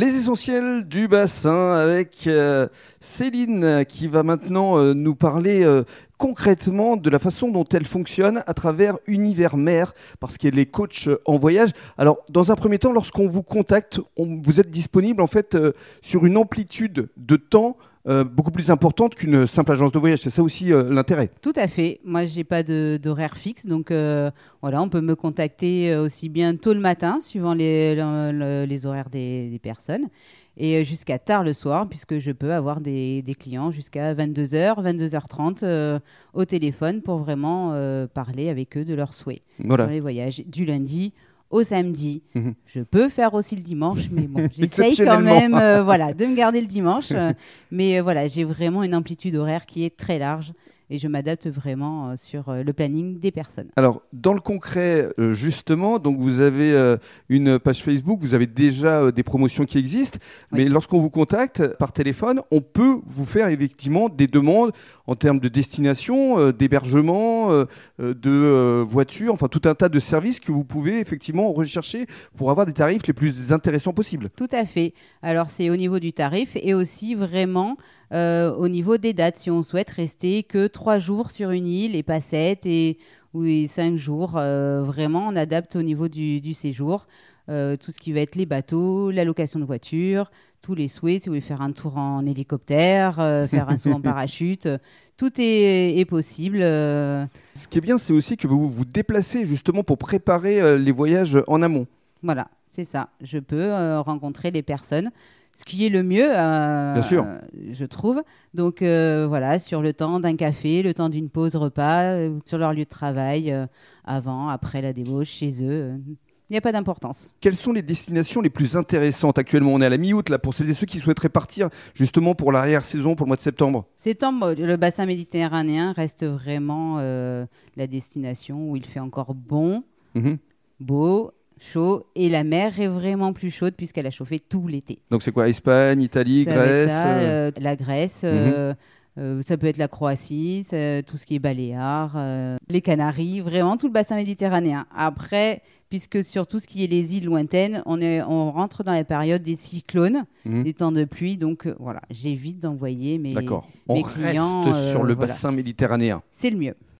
Les essentiels du bassin avec euh, Céline qui va maintenant euh, nous parler euh, concrètement de la façon dont elle fonctionne à travers Univers Mer parce qu'elle est coach en voyage. Alors dans un premier temps, lorsqu'on vous contacte, on- vous êtes disponible en fait sur une amplitude de temps euh, beaucoup plus importante qu'une simple agence de voyage. C'est ça aussi euh, l'intérêt. Tout à fait. Moi, j'ai pas de- d'horaire fixe, donc euh, voilà, on peut me contacter aussi bien tôt le matin, suivant les, le- le- les horaires des, des personnes, et jusqu'à tard le soir, puisque je peux avoir des, des clients jusqu'à 22h, 22h30 euh, au téléphone pour vraiment parler avec eux de leurs souhaits Voilà. sur les voyages du lundi au samedi. Mhm. Je peux faire aussi le dimanche, mais bon, j'essaye quand même euh, voilà, de me garder le dimanche. euh, mais euh, voilà, j'ai vraiment une amplitude horaire qui est très large et je m'adapte vraiment euh, sur euh, le planning des personnes. Alors, dans le concret, euh, justement, donc vous avez une page Facebook, vous avez déjà des promotions qui existent, Oui. mais lorsqu'on vous contacte par téléphone, on peut vous faire effectivement des demandes en termes de destination, d'hébergement, de voitures, enfin tout un tas de services que vous pouvez effectivement rechercher pour avoir des tarifs les plus intéressants possibles. Tout à fait. Alors, c'est au niveau du tarif et aussi vraiment euh, au niveau des dates. Si on souhaite rester que trois jours sur une île et pas sept et ou et cinq jours, euh, vraiment, on adapte au niveau du, du séjour. Euh, tout ce qui va être les bateaux, la location de voiture, tous les souhaits, si vous voulez faire un tour en hélicoptère, euh, faire un saut en parachute, euh, tout est, est possible. euh, Ce qui est bien, c'est aussi que vous vous déplacez justement pour préparer les voyages en amont. Voilà, c'est ça. Je peux euh, rencontrer les personnes, ce qui est le mieux, euh, Bien sûr. euh, je trouve. Donc euh, voilà, sur le temps d'un café, le temps d'une pause repas, sur leur lieu de travail, avant, après la débauche, chez eux. Il n'y a pas d'importance. Quelles sont les destinations les plus intéressantes actuellement? On est à la mi-août là pour celles et ceux qui souhaiteraient partir justement pour l'arrière-saison, pour le mois de septembre. Septembre, le bassin méditerranéen reste vraiment euh, la destination où il fait encore bon, Mhm. beau, chaud, et la mer est vraiment plus chaude puisqu'elle a chauffé tout l'été. Donc c'est quoi Espagne, Italie, Ça Grèce ça, euh, euh, la Grèce, euh, euh, ça peut être la Croatie, tout ce qui est Baléares, euh, les Canaries, vraiment tout le bassin méditerranéen. Après, puisque sur tout ce qui est les îles lointaines, on, est, on rentre dans la période des cyclones, Mhm. des temps de pluie, donc euh, voilà, j'évite d'envoyer mes... D'accord. On mes reste clients, euh, sur le voilà. bassin méditerranéen. C'est le mieux.